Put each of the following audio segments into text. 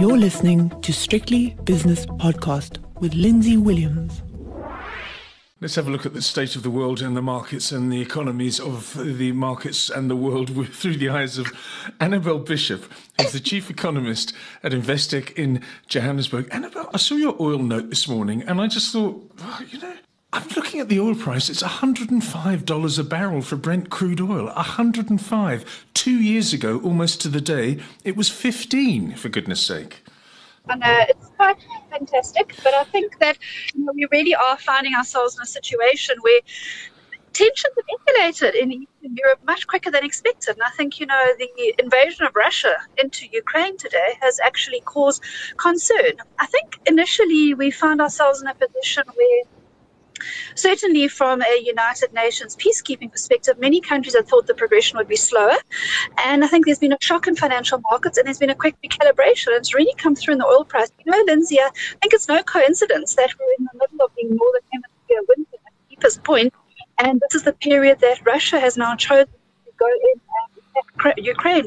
You're listening to Strictly Business Podcast with Lindsay Williams. Let's have a look at the state of the world and the markets and the economies of the markets and the world through the eyes of Annabel Bishop, who's the chief economist at Investec in Johannesburg. Annabel, I saw your oil note this morning and I just thought, oh, you know, I'm looking at the oil price. It's $105 a barrel for Brent crude oil. 105. Two years ago, almost to the day, it was 15, for goodness sake. Know it's quite fantastic, but I think that you know, we really are finding ourselves in a situation where tensions have escalated in Europe much quicker than expected. And I think, you know, the invasion of Russia into Ukraine today has actually caused concern. I think initially we found ourselves in a position where Certainly, from a United Nations peacekeeping perspective, many countries had thought the progression would be slower. And I think there's been a shock in financial markets and there's been a quick recalibration. It's really come through in the oil price. You know, Lindsay, I think it's no coincidence that we're in the middle of the Northern Hemisphere winter at the deepest point. And this is the period that Russia has now chosen to go in and attack Ukraine.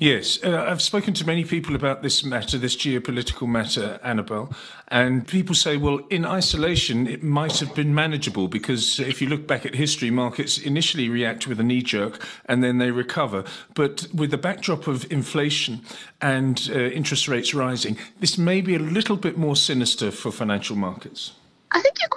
Yes, uh, I've spoken to many people about this matter, this geopolitical matter, Annabel, and people say, well, in isolation, it might have been manageable because if you look back at history, markets initially react with a knee jerk and then they recover. But with the backdrop of inflation and uh, interest rates rising, this may be a little bit more sinister for financial markets.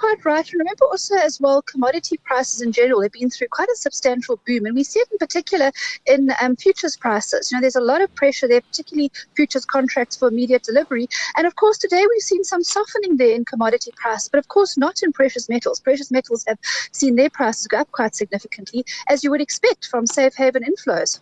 Quite right. And remember also as well, commodity prices in general have been through quite a substantial boom. And we see it in particular in um, futures prices. You know, there's a lot of pressure there, particularly futures contracts for immediate delivery. And of course, today we've seen some softening there in commodity prices, but of course not in precious metals. Precious metals have seen their prices go up quite significantly, as you would expect from safe haven inflows.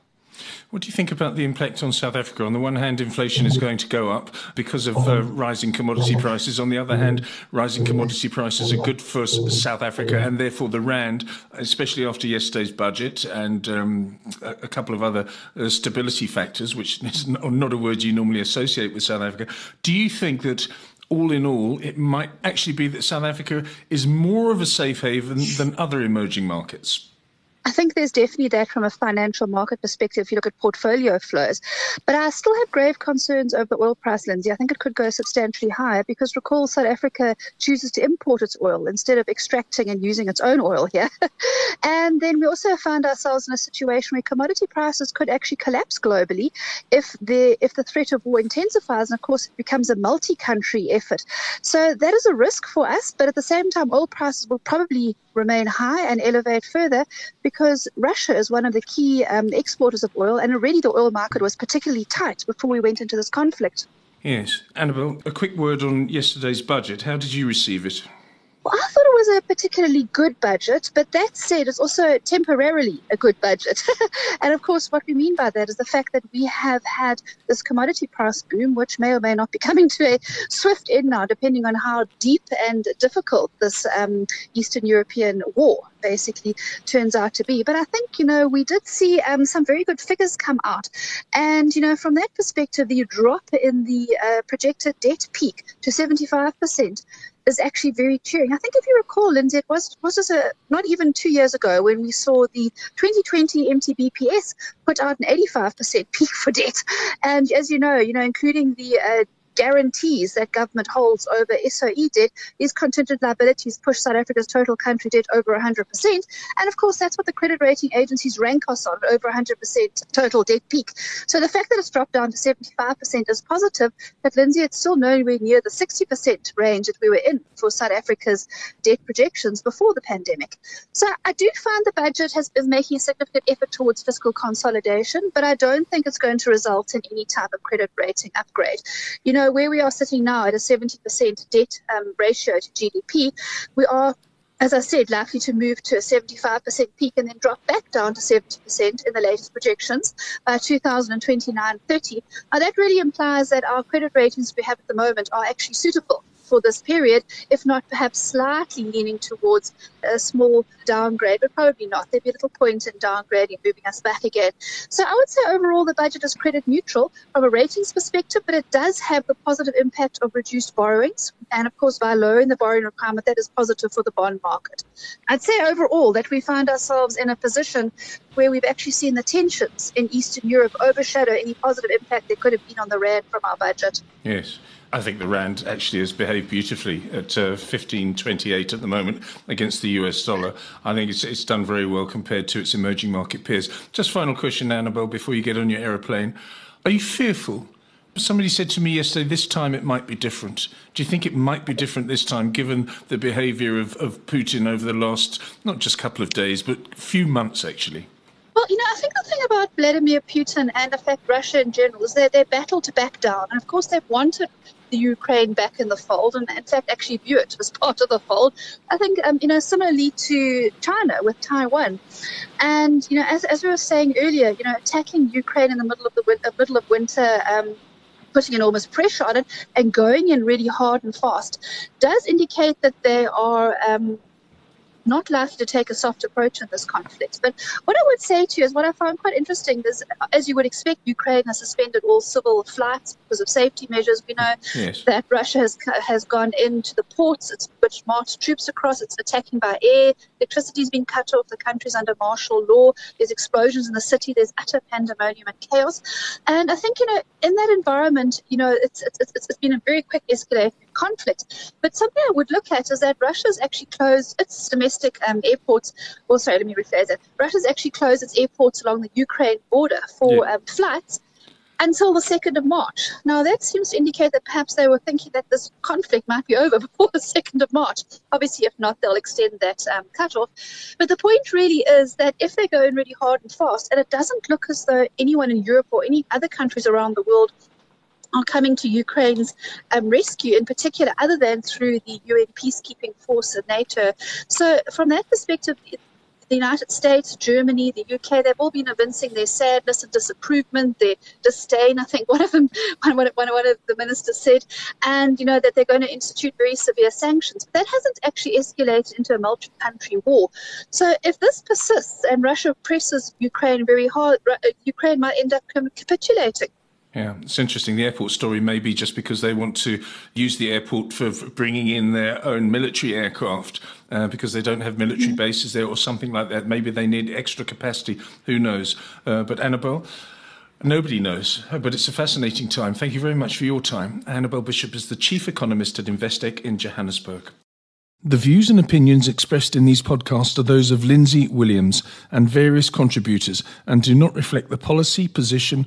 What do you think about the impact on South Africa? On the one hand, inflation is going to go up because of uh, rising commodity prices. On the other hand, rising commodity prices are good for South Africa and therefore the Rand, especially after yesterday's budget and um, a, couple of other uh, stability factors, which is not a word you normally associate with South Africa. Do you think that all in all, it might actually be that South Africa is more of a safe haven than other emerging markets? I think there's definitely that from a financial market perspective if you look at portfolio flows. But I still have grave concerns over the oil price, Lindsay. I think it could go substantially higher because recall South Africa chooses to import its oil instead of extracting and using its own oil here. and then we also find ourselves in a situation where commodity prices could actually collapse globally if the if the threat of war intensifies and of course it becomes a multi-country effort. So that is a risk for us, but at the same time oil prices will probably remain high and elevate further because Russia is one of the key um, exporters of oil, and already the oil market was particularly tight before we went into this conflict. Yes. Annabel, a quick word on yesterday's budget. How did you receive it? Well, I thought it was a particularly good budget, but that said, it's also temporarily a good budget. and of course, what we mean by that is the fact that we have had this commodity price boom, which may or may not be coming to a swift end now, depending on how deep and difficult this um, Eastern European war basically turns out to be. But I think, you know, we did see um, some very good figures come out. And, you know, from that perspective, the drop in the uh, projected debt peak to 75% is actually very cheering. I think if you recall, Lindsay, it was was just a, not even two years ago when we saw the 2020 MTBPS put out an 85% peak for debt, and as you know, you know, including the uh, guarantees that government holds over SOE debt, these contingent liabilities push South Africa's total country debt over 100%. And of course, that's what the credit rating agencies rank us on, over 100% total debt peak. So the fact that it's dropped down to 75% is positive, but Lindsay, it's still nowhere near the 60% range that we were in for South Africa's debt projections before the pandemic. So I do find the budget has, been making a significant effort towards fiscal consolidation, but I don't think it's going to result in any type of credit rating upgrade. You know, where we are sitting now at a 70% debt um, ratio to GDP, we are as I said, likely to move to a 75% peak and then drop back down to 70% in the latest projections by 2029 30. Now, that really implies that our credit ratings we have at the moment are actually suitable for this period, if not perhaps slightly leaning towards a small downgrade, but probably not. There'd be a little point in downgrading, moving us back again. So I would say overall the budget is credit neutral from a ratings perspective, but it does have the positive impact of reduced borrowings. And of course, by lowering the borrowing requirement, that is positive for the bond market. I'd say overall that we find ourselves in a position where we've actually seen the tensions in Eastern Europe overshadow any positive impact there could have been on the Rand from our budget. Yes. I think the rand actually has behaved beautifully at uh, 15.28 at the moment against the US dollar. I think it's, it's done very well compared to its emerging market peers. Just final question, Annabel, before you get on your aeroplane. Are you fearful? Somebody said to me yesterday, this time it might be different. Do you think it might be different this time, given the behaviour of, of Putin over the last, not just couple of days, but few months actually? Well, you know, I think the thing about Vladimir Putin and, in fact, Russia in general is that they battle to back down. And, of course, they've wanted the Ukraine back in the fold and, in fact, actually view it as part of the fold. I think, um, you know, similarly to China with Taiwan. And, you know, as, as we were saying earlier, you know, attacking Ukraine in the middle of the uh, middle of winter um, putting enormous pressure on it and going in really hard and fast does indicate that they are um, not likely to take a soft approach in this conflict. But what I would say to you is what I found quite interesting is, as you would expect, Ukraine has suspended all civil flights because of safety measures. We know yes. that Russia has has gone into the ports. It's which marched troops across. It's attacking by air. Electricity's been cut off. The country's under martial law. There's explosions in the city. There's utter pandemonium and chaos. And I think you know, in that environment, you know, it's it's it's, it's been a very quick escalation conflict. But something I would look at is that Russia's actually closed its domestic um, airports. Well, sorry, let me rephrase it. Russia's actually closed its airports along the Ukraine border for yeah. um, flights until the 2nd of March. Now, that seems to indicate that perhaps they were thinking that this conflict might be over before the 2nd of March. Obviously, if not, they'll extend that um, cutoff. But the point really is that if they go in really hard and fast, and it doesn't look as though anyone in Europe or any other countries around the world are coming to Ukraine's um, rescue, in particular, other than through the UN peacekeeping force and NATO. So, from that perspective, the United States, Germany, the UK, they've all been evincing their sadness and disapproval, their disdain. I think one of them, one, one, one of the ministers said, and you know that they're going to institute very severe sanctions. But that hasn't actually escalated into a multi-country war. So if this persists and Russia presses Ukraine very hard, Ukraine might end up capitulating. Yeah, it's interesting. The airport story may be just because they want to use the airport for, bringing in their own military aircraft uh, because they don't have military bases there or something like that. Maybe they need extra capacity. Who knows? Uh, but Annabel, nobody knows. But it's a fascinating time. Thank you very much for your time. Annabel Bishop is the chief economist at Investec in Johannesburg. The views and opinions expressed in these podcasts are those of Lindsay Williams and various contributors and do not reflect the policy, position,